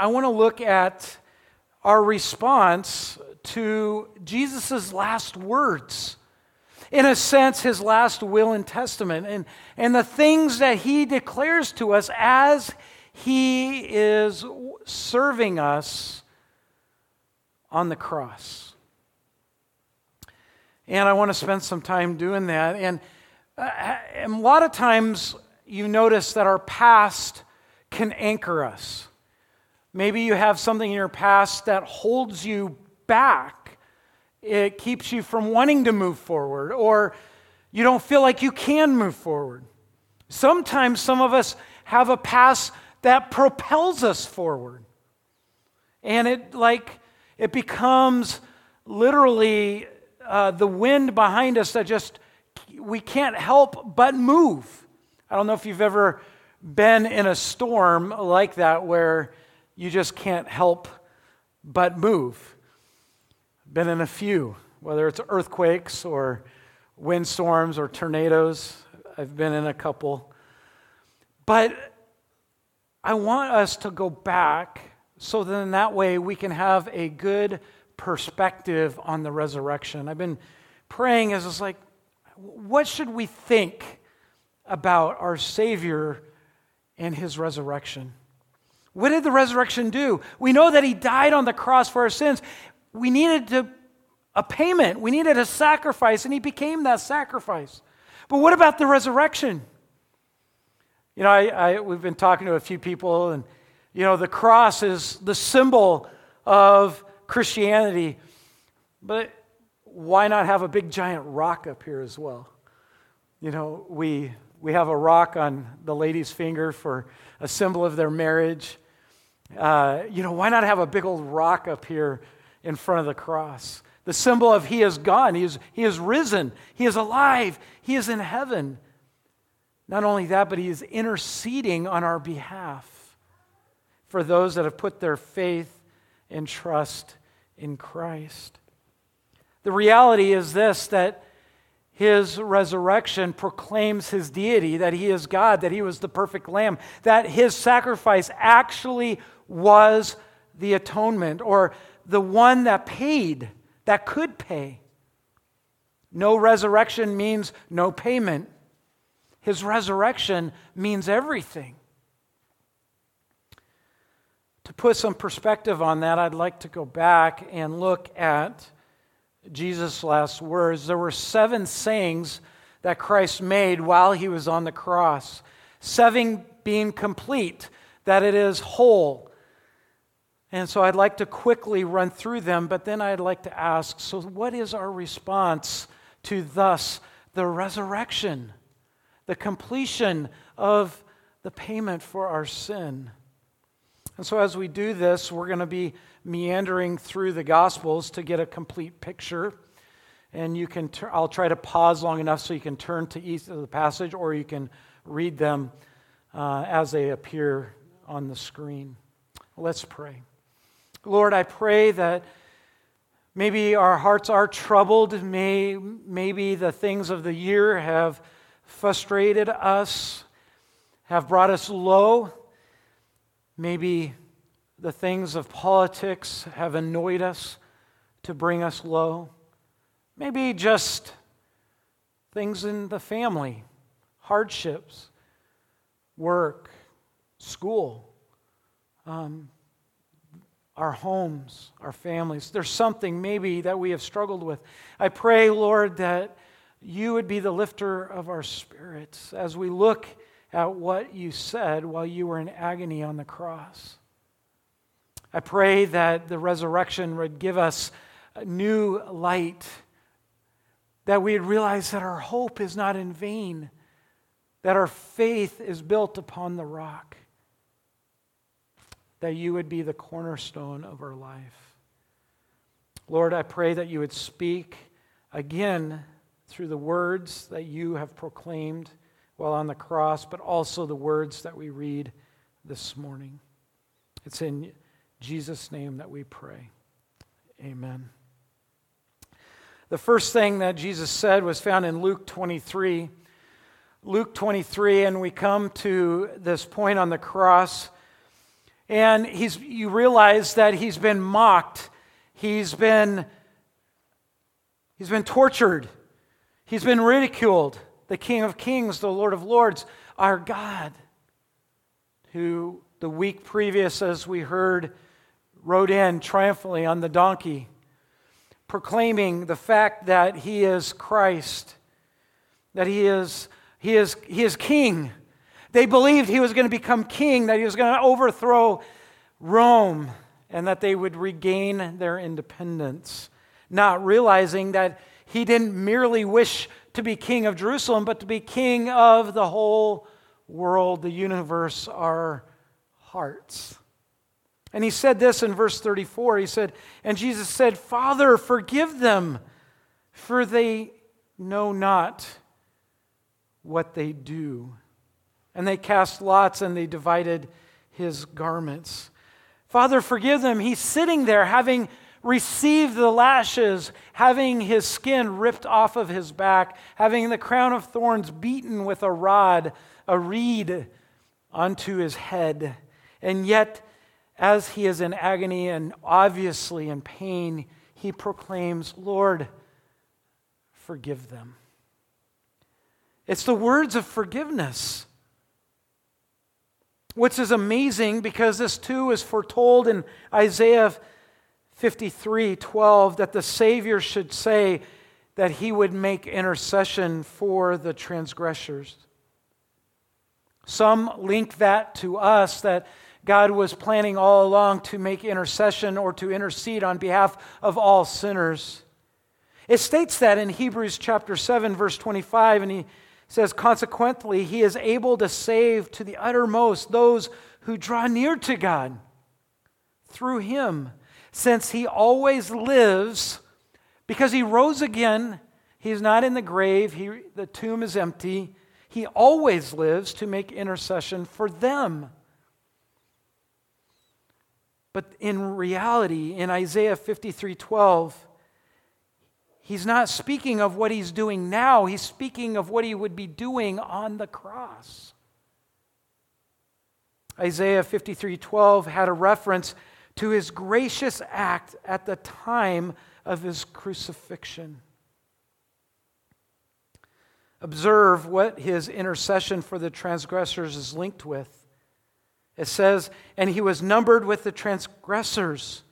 I want to look at our response to Jesus' last words. In a sense, his last will and testament, and, and the things that he declares to us as he is serving us on the cross. And I want to spend some time doing that. And, uh, and a lot of times you notice that our past can anchor us. Maybe you have something in your past that holds you back. It keeps you from wanting to move forward, or you don't feel like you can move forward. Sometimes some of us have a past that propels us forward. And it like it becomes literally uh, the wind behind us that just we can't help but move. I don't know if you've ever been in a storm like that where you just can't help but move. Been in a few, whether it's earthquakes or windstorms or tornadoes. I've been in a couple. But I want us to go back so that in that way we can have a good perspective on the resurrection. I've been praying as it's like, what should we think about our Savior and his resurrection? What did the resurrection do? We know that he died on the cross for our sins. We needed to, a payment, we needed a sacrifice, and he became that sacrifice. But what about the resurrection? You know, I, I, we've been talking to a few people, and, you know, the cross is the symbol of Christianity. But why not have a big giant rock up here as well? You know, we, we have a rock on the lady's finger for a symbol of their marriage. Uh, you know, why not have a big old rock up here in front of the cross? The symbol of He is gone, He is, he is risen, He is alive, He is in heaven. Not only that, but he is interceding on our behalf for those that have put their faith and trust in Christ. The reality is this that his resurrection proclaims his deity, that he is God, that he was the perfect lamb, that his sacrifice actually was the atonement or the one that paid, that could pay. No resurrection means no payment. His resurrection means everything. To put some perspective on that, I'd like to go back and look at Jesus' last words. There were seven sayings that Christ made while he was on the cross, seven being complete, that it is whole. And so I'd like to quickly run through them, but then I'd like to ask so, what is our response to thus the resurrection? the completion of the payment for our sin. And so, as we do this, we're going to be meandering through the Gospels to get a complete picture. And you can, i I'll try to pause long enough so you can turn to each of the passage, or you can read them uh, as they appear on the screen. Let's pray. Lord, I pray that maybe our hearts are troubled. May, maybe the things of the year have frustrated us, have brought us low. Maybe the things of politics have annoyed us to bring us low. Maybe just things in the family, hardships, work, school, um, our homes, our families. There's something maybe that we have struggled with. I pray, Lord, that you would be the lifter of our spirits as we look at what you said while you were in agony on the cross. I pray that the resurrection would give us new light, that we'd realize that our hope is not in vain, that our faith is built upon the rock, that you would be the cornerstone of our life. Lord, I pray that you would speak again through the words that you have proclaimed while on the cross, but also the words that we read this morning. It's in Jesus' name that we pray. Amen. The first thing that Jesus said was found in Luke 23. Luke 23, and we come to this point on the cross. And he's, you realize that he's been mocked, he's been, he's been tortured, he's been ridiculed. The King of Kings, the Lord of Lords, our God, who the week previous, as we heard, rode in triumphantly on the donkey, proclaiming the fact that he is Christ, that he is, he is, he is king they believed he was going to become king, that he was going to overthrow Rome, and that they would regain their independence, not realizing that he didn't merely wish to be king of Jerusalem, but to be king of the whole world, the universe, our hearts. And he said this in verse 34. He said, And Jesus said, Father, forgive them, for they know not what they do. And they cast lots and they divided his garments. Father, forgive them. He's sitting there having received the lashes, having his skin ripped off of his back, having the crown of thorns beaten with a rod, a reed onto his head. And yet, as he is in agony and obviously in pain, he proclaims, Lord, forgive them. It's the words of forgiveness which is amazing because this too is foretold in Isaiah 53 12 that the Savior should say that he would make intercession for the transgressors. Some link that to us that God was planning all along to make intercession or to intercede on behalf of all sinners. It states that in Hebrews chapter 7, verse 25, and he says, Consequently, he is able to save to the uttermost those who draw near to God through him, since he always lives, because he rose again. He's not in the grave, he, the tomb is empty. He always lives to make intercession for them. But in reality, in Isaiah 53 12, He's not speaking of what he's doing now, he's speaking of what he would be doing on the cross. Isaiah 53:12 had a reference to his gracious act at the time of his crucifixion. Observe what his intercession for the transgressors is linked with. It says, and he was numbered with the transgressors.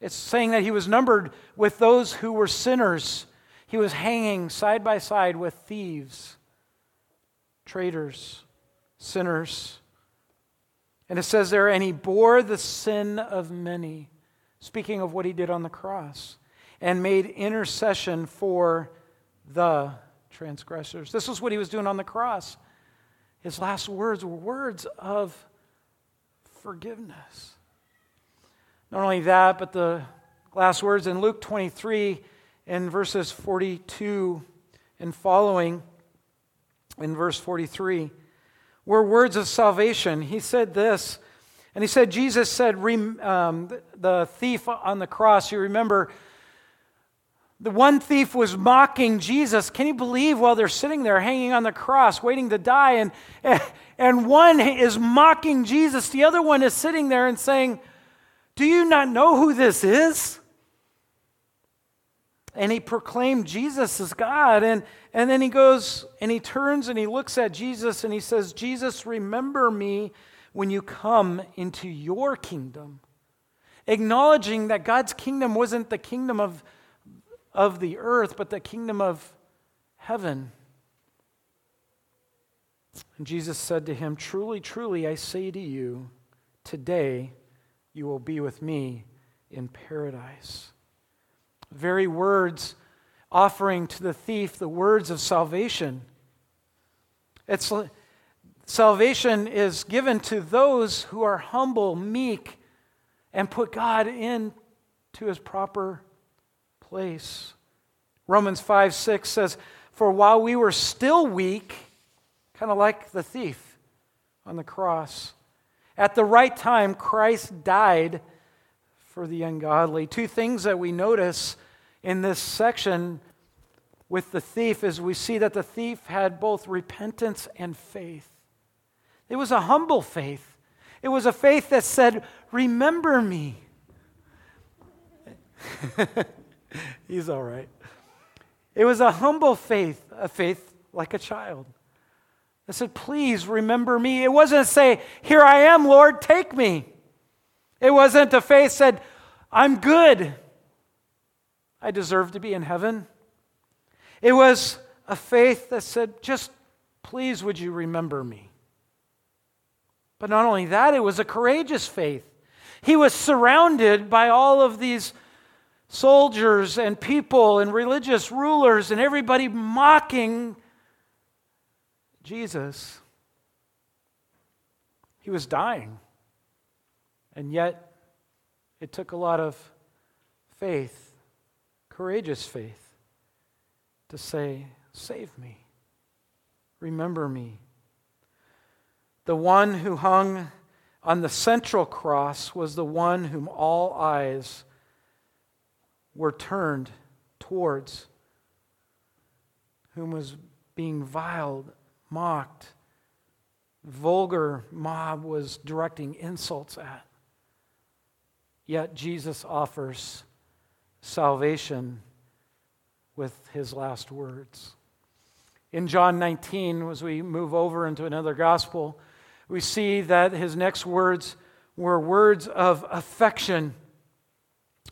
It's saying that he was numbered with those who were sinners. He was hanging side by side with thieves, traitors, sinners. And it says there, and he bore the sin of many, speaking of what he did on the cross, and made intercession for the transgressors. This is what he was doing on the cross. His last words were words of forgiveness. Not only that, but the last words in Luke 23 in verses 42 and following, in verse 43, were words of salvation. He said this, and he said, Jesus said, um, the thief on the cross, you remember, the one thief was mocking Jesus. Can you believe while they're sitting there hanging on the cross, waiting to die? And, and one is mocking Jesus. The other one is sitting there and saying, do you not know who this is? And he proclaimed Jesus as God. And, and then he goes and he turns and he looks at Jesus and he says, Jesus, remember me when you come into your kingdom. Acknowledging that God's kingdom wasn't the kingdom of, of the earth, but the kingdom of heaven. And Jesus said to him, Truly, truly, I say to you, today you will be with me in paradise. Very words offering to the thief the words of salvation. It's, salvation is given to those who are humble, meek, and put God into his proper place. Romans 5 6 says, For while we were still weak, kind of like the thief on the cross, at the right time, Christ died for the ungodly. Two things that we notice in this section with the thief is we see that the thief had both repentance and faith. It was a humble faith. It was a faith that said, Remember me. He's all right. It was a humble faith, a faith like a child. I said, Please remember me. It wasn't say, Here I am, Lord, take me. It wasn't a faith said, I'm good. I deserve to be in heaven. It was a faith that said, Just please, would you remember me? But not only that, it was a courageous faith. He was surrounded by all of these soldiers and people and religious rulers and everybody mocking Jesus. He was dying. And yet, it took a lot of faith, courageous faith, to say, Save me, remember me. The one who hung on the central cross was the one whom all eyes were turned towards, whom was being viled, mocked, vulgar mob was directing insults at. Yet Jesus offers salvation with his last words. In John 19, as we move over into another gospel, we see that his next words were words of affection.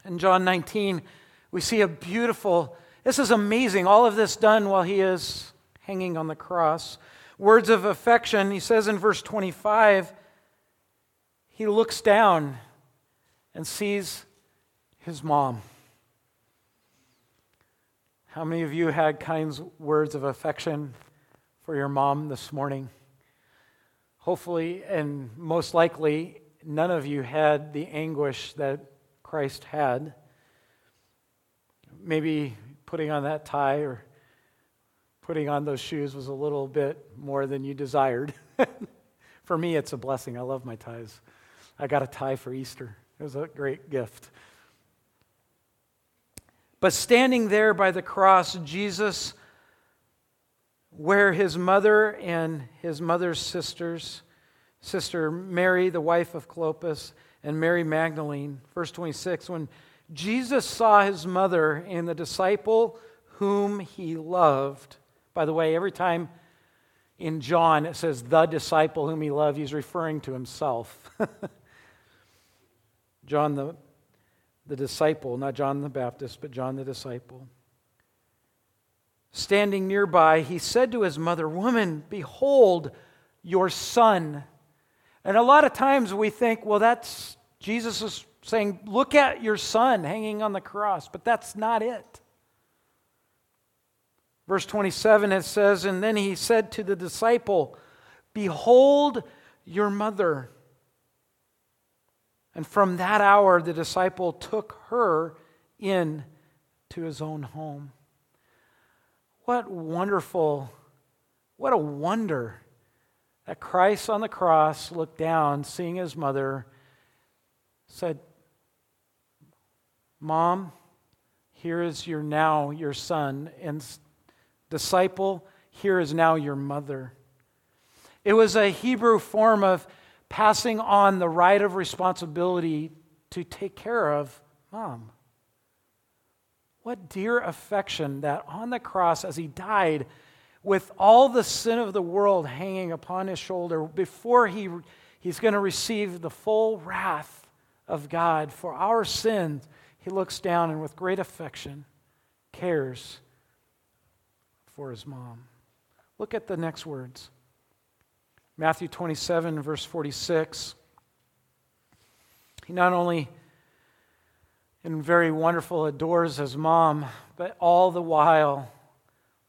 In John 19, we see a beautiful, this is amazing, all of this done while he is hanging on the cross. Words of affection, he says in verse 25, he looks down and sees his mom. How many of you had kind words of affection for your mom this morning? Hopefully, and most likely, none of you had the anguish that Christ had. Maybe putting on that tie or putting on those shoes was a little bit more than you desired. for me, it's a blessing. I love my ties. I got a tie for Easter, it was a great gift. But standing there by the cross, Jesus where his mother and his mother's sisters, sister Mary, the wife of Clopas, and Mary Magdalene, verse 26, when Jesus saw his mother and the disciple whom he loved. By the way, every time in John it says the disciple whom he loved, he's referring to himself. John the, the disciple, not John the Baptist, but John the disciple standing nearby, he said to his mother, Woman, behold your son. And a lot of times we think, well, that's Jesus is saying, Look at your son hanging on the cross, but that's not it. Verse 27, it says, And then he said to the disciple, Behold your mother. And from that hour, the disciple took her in to his own home. What wonderful, what a wonder that Christ on the cross looked down, seeing his mother, said, Mom, here is your now your son, and disciple, here is now your mother. It was a Hebrew form of passing on the right of responsibility to take care of mom. What dear affection that on the cross, as he died, with all the sin of the world hanging upon his shoulder, before he, he's going to receive the full wrath of God for our sins, he looks down and with great affection cares for his mom. Look at the next words Matthew 27, verse 46. He not only and very wonderful adores his mom, but all the while,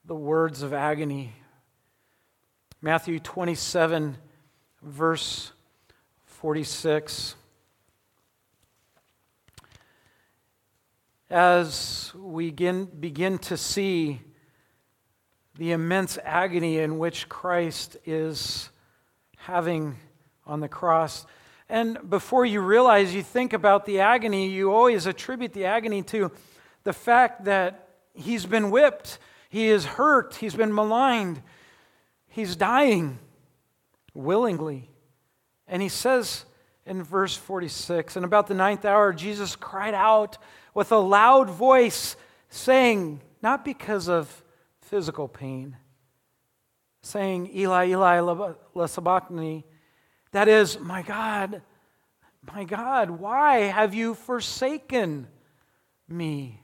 the words of agony. Matthew 27, verse 46. As we begin, to see the immense agony in which Christ is having on the cross, and before you realize, you think about the agony, you always attribute the agony to the fact that he's been whipped, he is hurt, he's been maligned, he's dying willingly. And he says in verse 46 And about the ninth hour, Jesus cried out with a loud voice, saying, Not because of physical pain, saying, Eli, Eli, lama sabachthani. That is, My God, my God, why have you forsaken me?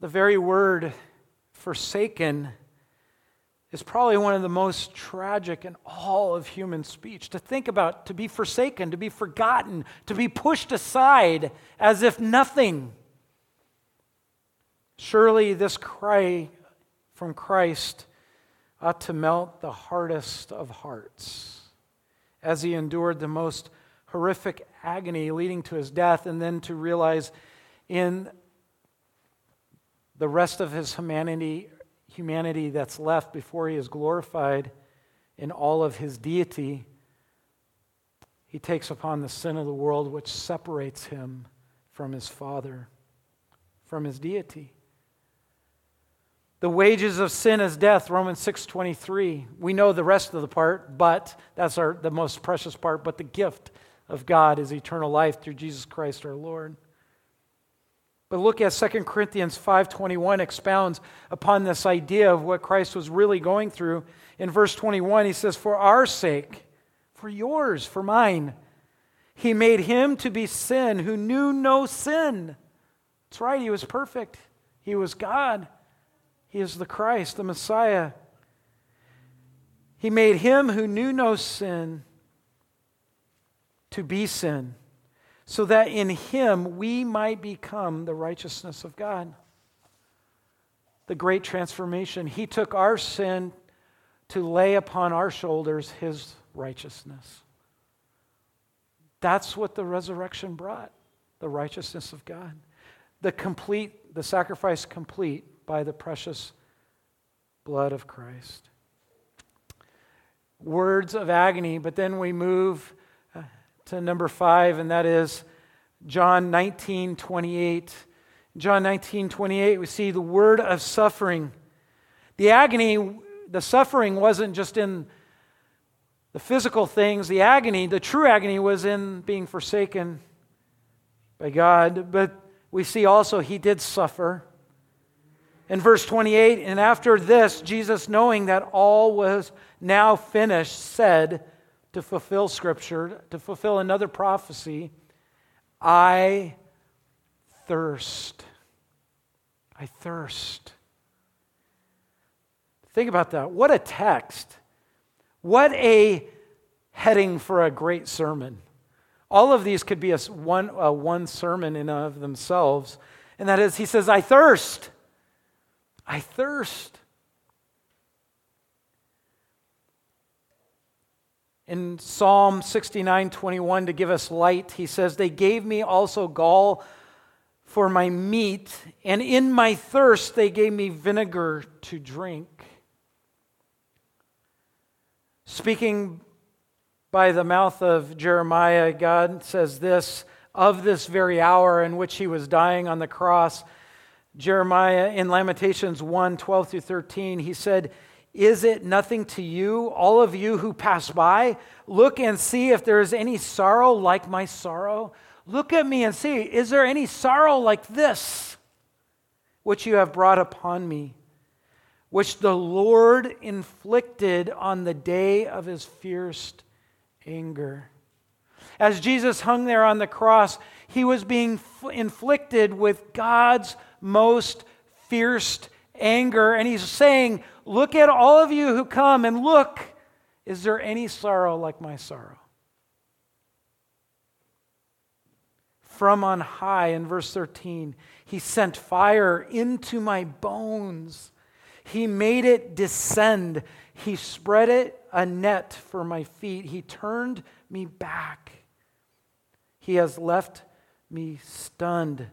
The very word forsaken is probably one of the most tragic in all of human speech. To think about, to be forsaken, to be forgotten, to be pushed aside as if nothing. Surely this cry from Christ ought to melt the hardest of hearts as he endured the most horrific agony leading to his death, and then to realize in the rest of his humanity, humanity that's left before he is glorified in all of his deity, he takes upon the sin of the world which separates him from his Father, from his deity. The wages of sin is death, Romans 6:23. We know the rest of the part, but that's our the most precious part, but the gift of God is eternal life through Jesus Christ our Lord. But look at 2 Corinthians 5:21 expounds upon this idea of what Christ was really going through. In verse 21 he says for our sake, for yours, for mine, he made him to be sin who knew no sin. That's right, he was perfect. He was God. He is the Christ, the Messiah. He made him who knew no sin to be sin so that in him we might become the righteousness of God. The great transformation. He took our sin to lay upon our shoulders his righteousness. That's what the resurrection brought the righteousness of God. The complete, the sacrifice complete by the precious blood of Christ. Words of agony, but then we move to number five, and that is John 19 28. John 19 28, we see the word of suffering. The agony, the suffering wasn't just in the physical things, the agony, the true agony was in being forsaken by God, but we see also he did suffer. In verse 28, and after this, Jesus, knowing that all was now finished, said, to fulfill Scripture, to fulfill another prophecy I thirst. I thirst. Think about that. What a text. What a heading for a great sermon. All of these could be a one, a one sermon in of themselves. And that is, he says, I thirst. I thirst. In Psalm 69 21, to give us light, he says, They gave me also gall for my meat, and in my thirst they gave me vinegar to drink. Speaking by the mouth of Jeremiah, God says this of this very hour in which he was dying on the cross. Jeremiah in Lamentations 1 12 through 13, he said, is it nothing to you, all of you who pass by? Look and see if there is any sorrow like my sorrow. Look at me and see, is there any sorrow like this which you have brought upon me, which the Lord inflicted on the day of his fierce anger? As Jesus hung there on the cross, he was being inflicted with God's most fierce anger, and he's saying, Look at all of you who come and look. Is there any sorrow like my sorrow? From on high, in verse 13, he sent fire into my bones. He made it descend. He spread it a net for my feet. He turned me back. He has left me stunned,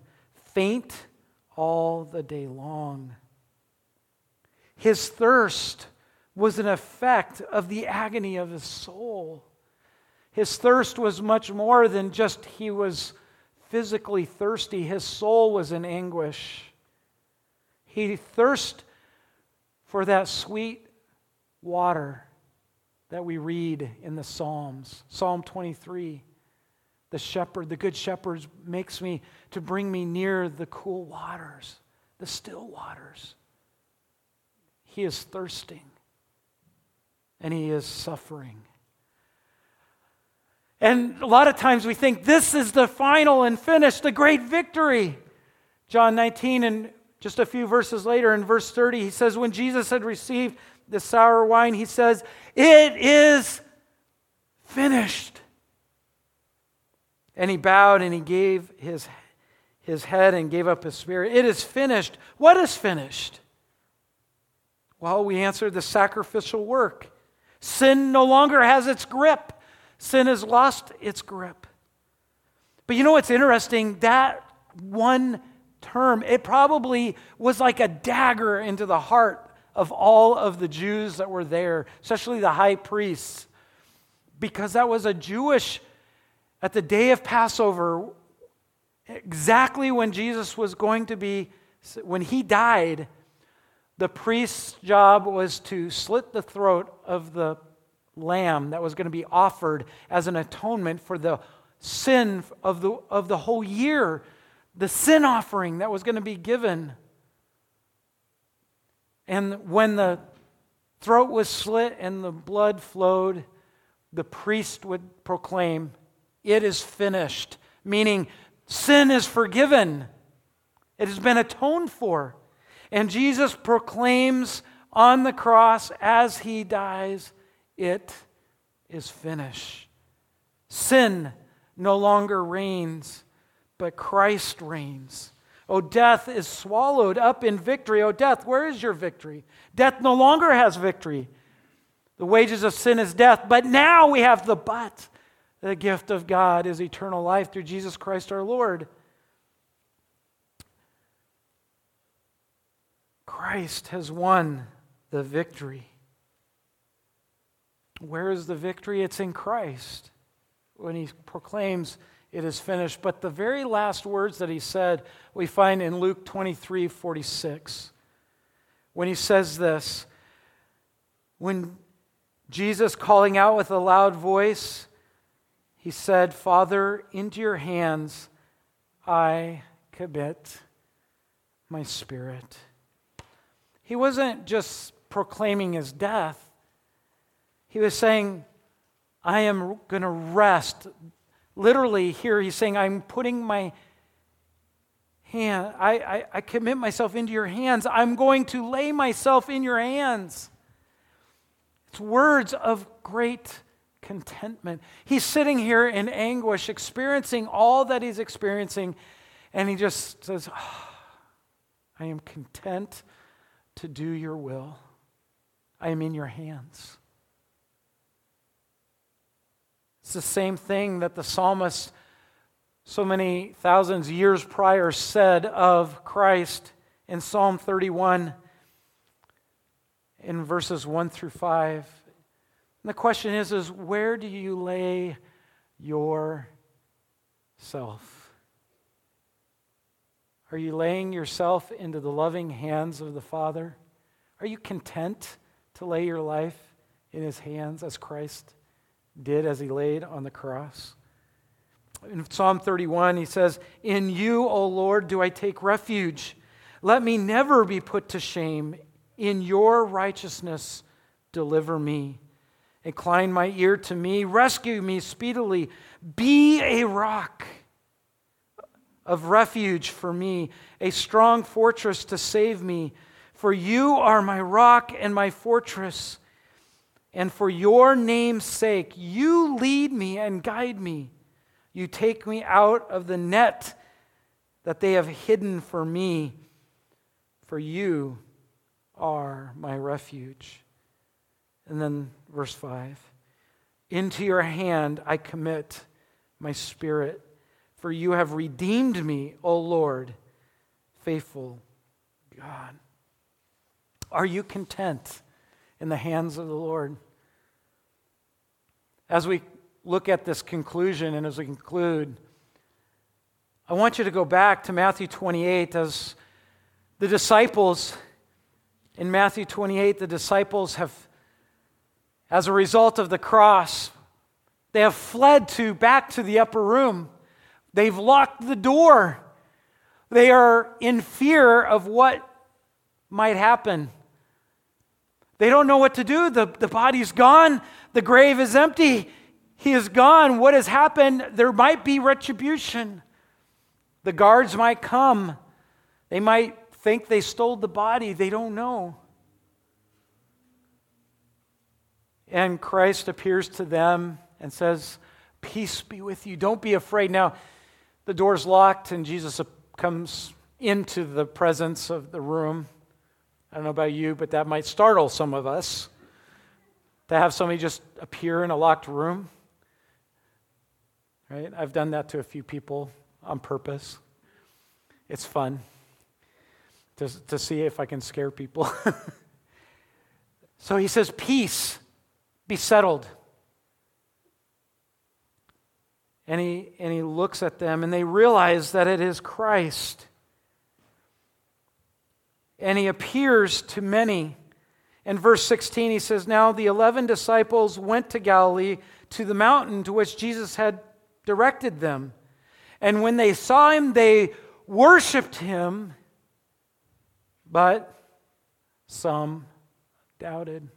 faint all the day long. His thirst was an effect of the agony of his soul. His thirst was much more than just he was physically thirsty, his soul was in anguish. He thirsted for that sweet water that we read in the Psalms. Psalm 23 the shepherd, the good shepherd, makes me to bring me near the cool waters, the still waters. He is thirsting and he is suffering. And a lot of times we think this is the final and finish, the great victory. John 19 and just a few verses later in verse 30, he says, When Jesus had received the sour wine, he says, It is finished. And he bowed and he gave his, his head and gave up his spirit. It is finished. What is finished? Well, we answered the sacrificial work. Sin no longer has its grip, sin has lost its grip. But you know what's interesting? That one term, it probably was like a dagger into the heart of all of the Jews that were there, especially the high priests, because that was a Jewish, at the day of Passover, exactly when Jesus was going to be, when he died, the priest's job was to slit the throat of the lamb that was going to be offered as an atonement for the sin of the, of the whole year, the sin offering that was going to be given. And when the throat was slit and the blood flowed, the priest would proclaim, It is finished, meaning sin is forgiven, it has been atoned for. And Jesus proclaims on the cross as he dies, It is finished. Sin no longer reigns, but Christ reigns. O death is swallowed up in victory. O death, where is your victory? Death no longer has victory. The wages of sin is death, but now we have the but. The gift of God is eternal life through Jesus Christ our Lord. Christ has won the victory. Where is the victory? It's in Christ when he proclaims, It is finished. But the very last words that he said, we find in Luke 23 46. When he says this, when Jesus, calling out with a loud voice, he said, Father, into your hands I commit my spirit. He wasn't just proclaiming his death, he was saying, I am going to rest. Literally, here he's saying, I'm putting my hand, I, I, I, commit myself into your hands. I'm going to lay myself in your hands. It's words of great contentment. He's sitting here in anguish, experiencing all that he's experiencing, and he just says, oh, I am content to do your will. I am in your hands. It's the same thing that the psalmist, so many thousands years prior, said of Christ in Psalm 31 in verses 1 through 5. And the question is, is where do you lay yourself? Are you laying yourself into the loving hands of the Father? Are you content to lay your life in His hands as Christ did as He laid on the cross? In Psalm 31, he says, In you, O Lord, do I take refuge. Let me never be put to shame. In your righteousness, deliver me. Incline my ear to me. Rescue me speedily. Be a rock of refuge for me, a strong fortress to save me. For you are my rock and my fortress. And for your name's sake, you lead me and guide me. You take me out of the net that they have hidden for me. For you are my refuge. And then verse 5 Into your hand I commit my spirit. For you have redeemed me, O Lord, faithful God. Are you content in the hands of the Lord? As we look at this conclusion and as we conclude, I want you to go back to Matthew 28 as the disciples in Matthew 28, the disciples have, as a result of the cross. They have fled to back to the upper room. They've locked the door. They are in fear of what might happen. They don't know what to do. The, the body's gone, the grave is empty. He is gone. What has happened? There might be retribution. The guards might come. They might think they stole the body. They don't know. And Christ appears to them and says, Peace be with you. Don't be afraid. Now, the door's locked, and Jesus comes into the presence of the room. I don't know about you, but that might startle some of us to have somebody just appear in a locked room. Right? I've done that to a few people on purpose. It's fun to, to see if I can scare people. so he says, Peace, be settled. And he, and he looks at them, and they realize that it is Christ. And he appears to many. In verse 16, he says, Now the eleven disciples went to Galilee to the mountain to which Jesus had directed them. And when they saw him, they worshiped him, but some doubted.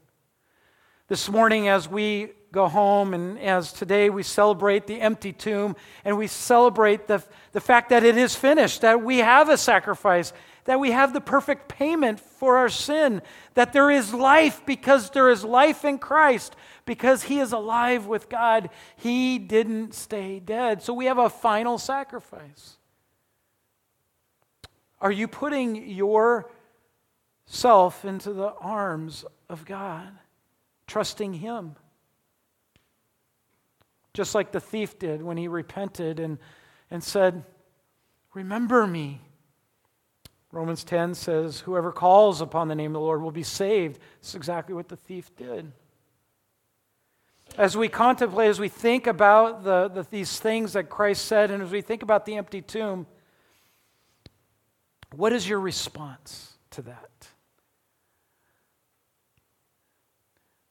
This morning, as we go home and as today we celebrate the empty tomb and we celebrate the, the fact that it is finished, that we have a sacrifice, that we have the perfect payment for our sin, that there is life because there is life in Christ, because he is alive with God. He didn't stay dead. So we have a final sacrifice. Are you putting yourself into the arms of God, trusting him? Just like the thief did when he repented and, and said, Remember me. Romans 10 says, Whoever calls upon the name of the Lord will be saved. It's exactly what the thief did. As we contemplate, as we think about the, the, these things that Christ said, and as we think about the empty tomb, what is your response to that?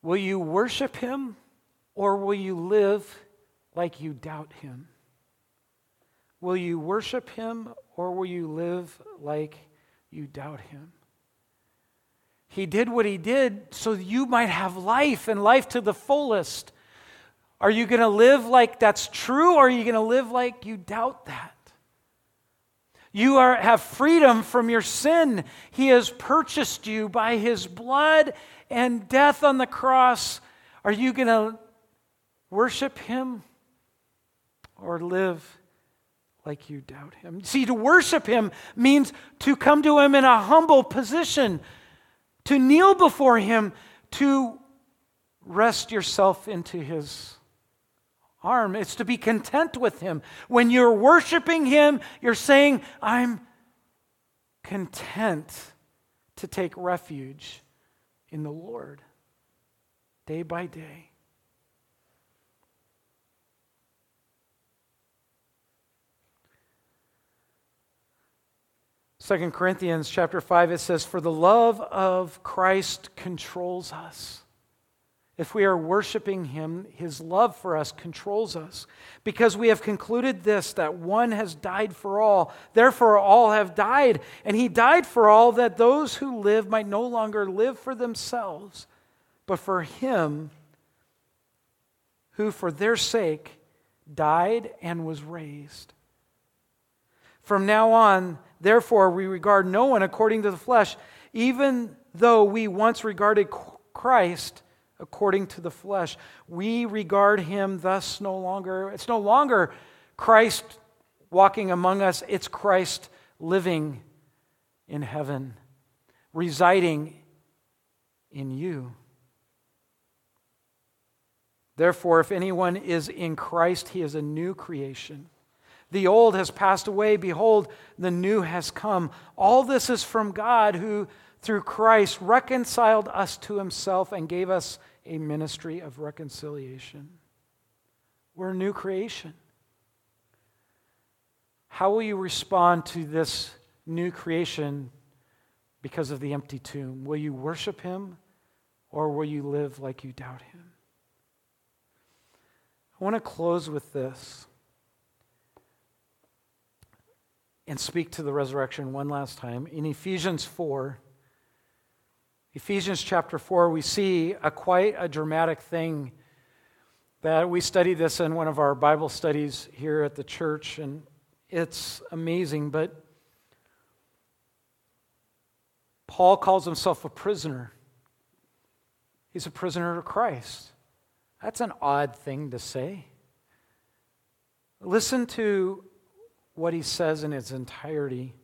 Will you worship him or will you live like you doubt him? Will you worship him or will you live like you doubt him? He did what he did so you might have life and life to the fullest. Are you going to live like that's true or are you going to live like you doubt that? You are, have freedom from your sin. He has purchased you by his blood and death on the cross. Are you going to worship him or live like you doubt him? See, to worship him means to come to him in a humble position, to kneel before him, to rest yourself into his arm. It's to be content with him. When you're worshiping him, you're saying, I'm content to take refuge in the Lord day by day. Second Corinthians chapter 5 it says for the love of Christ controls us. If we are worshiping him, his love for us controls us because we have concluded this that one has died for all, therefore all have died, and he died for all that those who live might no longer live for themselves, but for him who for their sake died and was raised. From now on, Therefore, we regard no one according to the flesh, even though we once regarded Christ according to the flesh. We regard him thus no longer, it's no longer Christ walking among us, it's Christ living in heaven, residing in you. Therefore, if anyone is in Christ, he is a new creation. The old has passed away. Behold, the new has come. All this is from God who, through Christ, reconciled us to himself and gave us a ministry of reconciliation. We're a new creation. How will you respond to this new creation because of the empty tomb? Will you worship him Or will you live like you doubt him? I want to close with this and speak to the resurrection one last time. In Ephesians 4, Ephesians chapter 4, we see a quite a dramatic thing that we studied this in one of our Bible studies here at the church, and it's amazing. But Paul calls himself a prisoner. He's a prisoner of Christ. That's an odd thing to say. Listen to what he says in its entirety.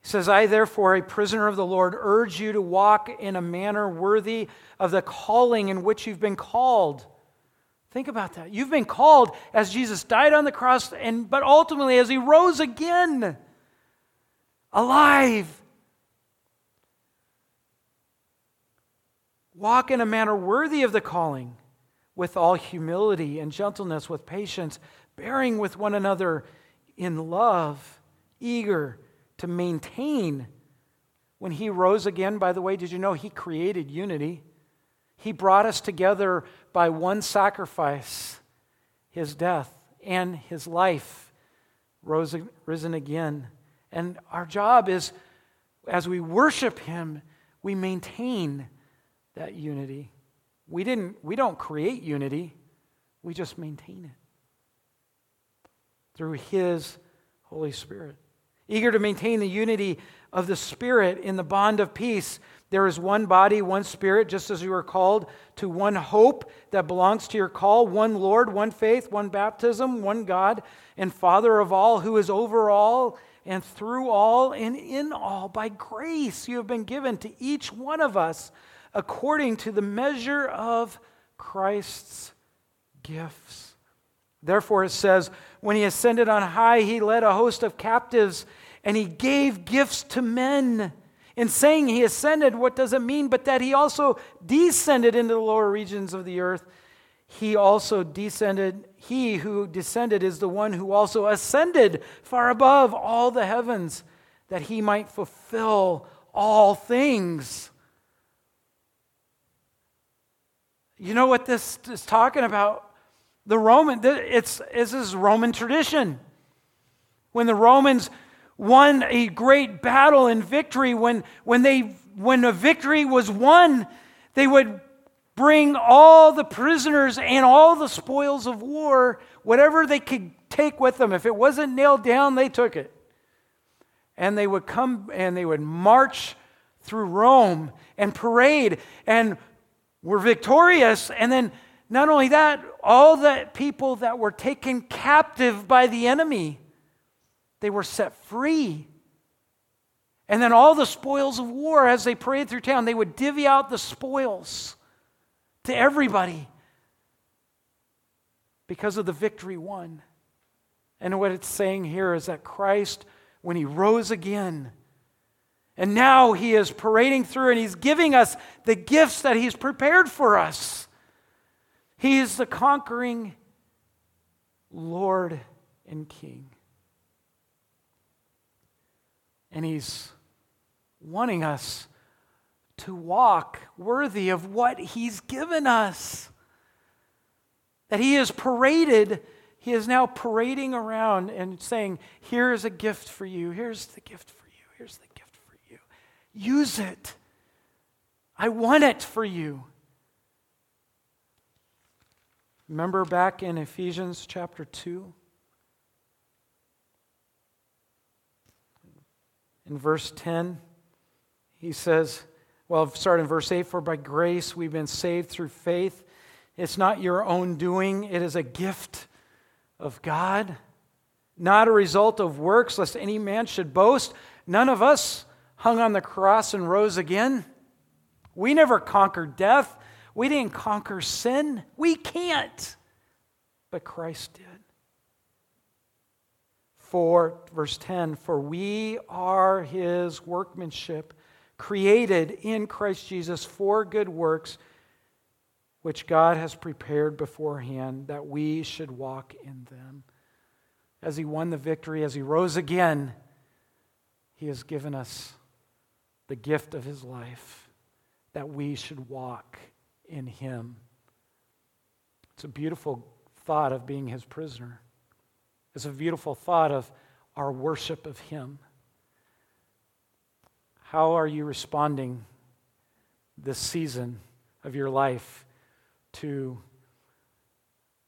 He says, I, therefore, a prisoner of the Lord, urge you to walk in a manner worthy of the calling in which you've been called. Think about that. You've been called as Jesus died on the cross, and, but ultimately as he rose again, alive. Walk in a manner worthy of the calling, with all humility and gentleness, with patience, bearing with one another in love, eager to maintain. When he rose again, by the way, did you know he created unity? He brought us together by one sacrifice, his death, and his life rose, risen again. And our job is, as we worship him, we maintain that unity. We, didn't, we don't create unity, we just maintain it through his Holy Spirit. Eager to maintain the unity of the Spirit in the bond of peace. There is one body, one Spirit, just as you are called to one hope that belongs to your call, one Lord, one faith, one baptism, one God and Father of all, who is over all and through all and in all. By grace you have been given to each one of us according to the measure of Christ's gifts. Therefore, it says, when he ascended on high, he led a host of captives and he gave gifts to men. In saying he ascended, what does it mean? But that he also descended into the lower regions of the earth. He also descended, he who descended is the one who also ascended far above all the heavens, that he might fulfill all things. You know what this is talking about? The Roman, it's, this is Roman tradition. When the Romans won a great battle and victory, when, when, they, when a victory was won, they would bring all the prisoners and all the spoils of war, whatever they could take with them. If it wasn't nailed down, they took it. And they would come and they would march through Rome and parade and were victorious. And then not only that, all the people that were taken captive by the enemy, they were set free. And then all the spoils of war, as they paraded through town, they would divvy out the spoils to everybody because of the victory won. And what it's saying here is that Christ, when he rose again, and now he is parading through and he's giving us the gifts that he's prepared for us. He is the conquering Lord and King. And He's wanting us to walk worthy of what He's given us. That He is paraded, He is now parading around and saying, Here's a gift for you, here's the gift for you, here's the gift for you. Use it. I want it for you. Remember back in Ephesians chapter 2? In verse 10, he says, well, start in verse 8 For by grace we've been saved through faith. It's not your own doing, it is a gift of God, not a result of works, lest any man should boast. None of us hung on the cross and rose again. We never conquered death. We didn't conquer sin. We can't. But Christ did. For, verse 10, for we are his workmanship, created in Christ Jesus for good works, which God has prepared beforehand that we should walk in them. As he won the victory, as he rose again, he has given us the gift of his life that we should walk in him. It's a beautiful thought of being his prisoner. It's a beautiful thought of our worship of him. How are you responding this season of your life to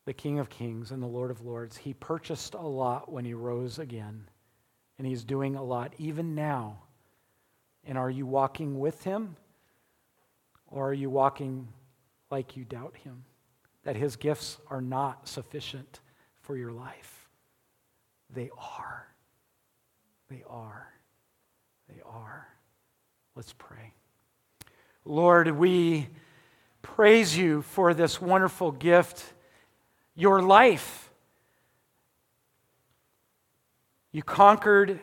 the King of Kings and the Lord of Lords? He purchased a lot when he rose again, and he's doing a lot even now. And are you walking with him, or are you walking like you doubt him? That his gifts are not sufficient for your life. They are. They are. They are. Let's pray. Lord, we praise you for this wonderful gift, your life. You conquered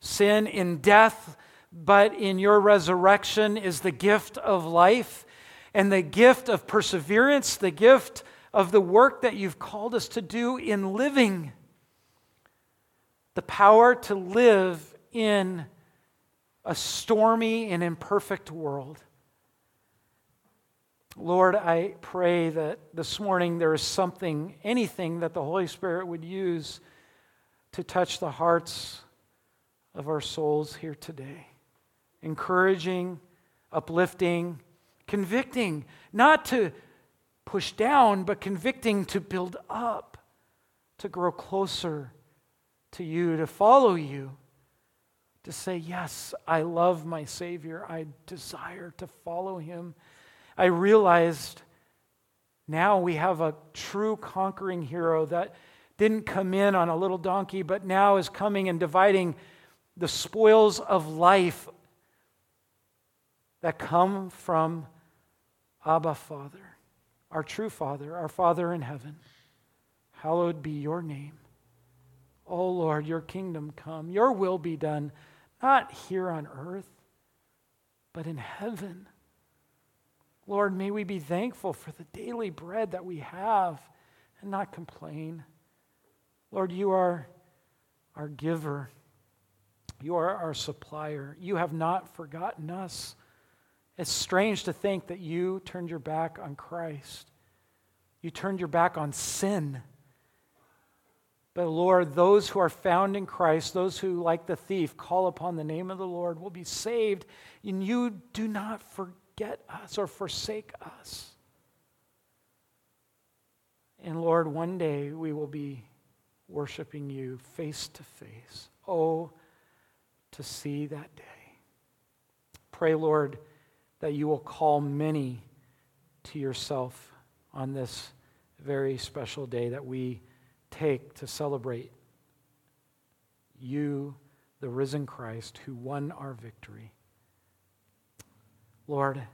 sin in death, but in your resurrection is the gift of life and the gift of perseverance, the gift of the work that you've called us to do in living, the power to live in a stormy and imperfect world. Lord, I pray that this morning there is something, anything that the Holy Spirit would use to touch the hearts of our souls here today. Encouraging, uplifting, convicting, not to push down, but convicting to build up, to grow closer to you, to follow you to say, Yes, I love my Savior. I desire to follow him. I realized now we have a true conquering hero that didn't come in on a little donkey, but now is coming and dividing the spoils of life that come from Abba, Father, our true Father, our Father in heaven. Hallowed be your name. Oh Lord, your kingdom come, your will be done not here on earth, but in heaven. Lord, may we be thankful for the daily bread that we have and not complain. Lord, you are our giver. You are our supplier. You have not forgotten us. It's strange to think that you turned your back on Christ. You turned your back on sin but Lord, those who are found in Christ, those who, like the thief, call upon the name of the Lord, will be saved. And you do not forget us or forsake us. And Lord, one day we will be worshiping you face to face. Oh, to see that day. Pray, Lord, that you will call many to yourself on this very special day that we take to celebrate you, the risen Christ, who won our victory. Lord, I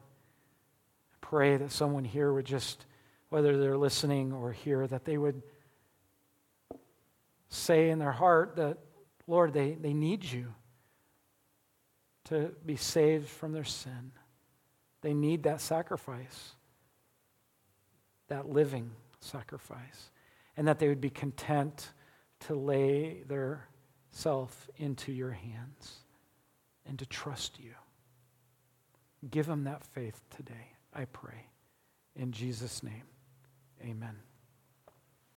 pray that someone here would just, whether they're listening or here, that they would say in their heart that, Lord, they, they need you to be saved from their sin. They need that sacrifice, that living sacrifice and that they would be content to lay their self into your hands and to trust you. Give them that faith today, I pray. In Jesus' name, amen.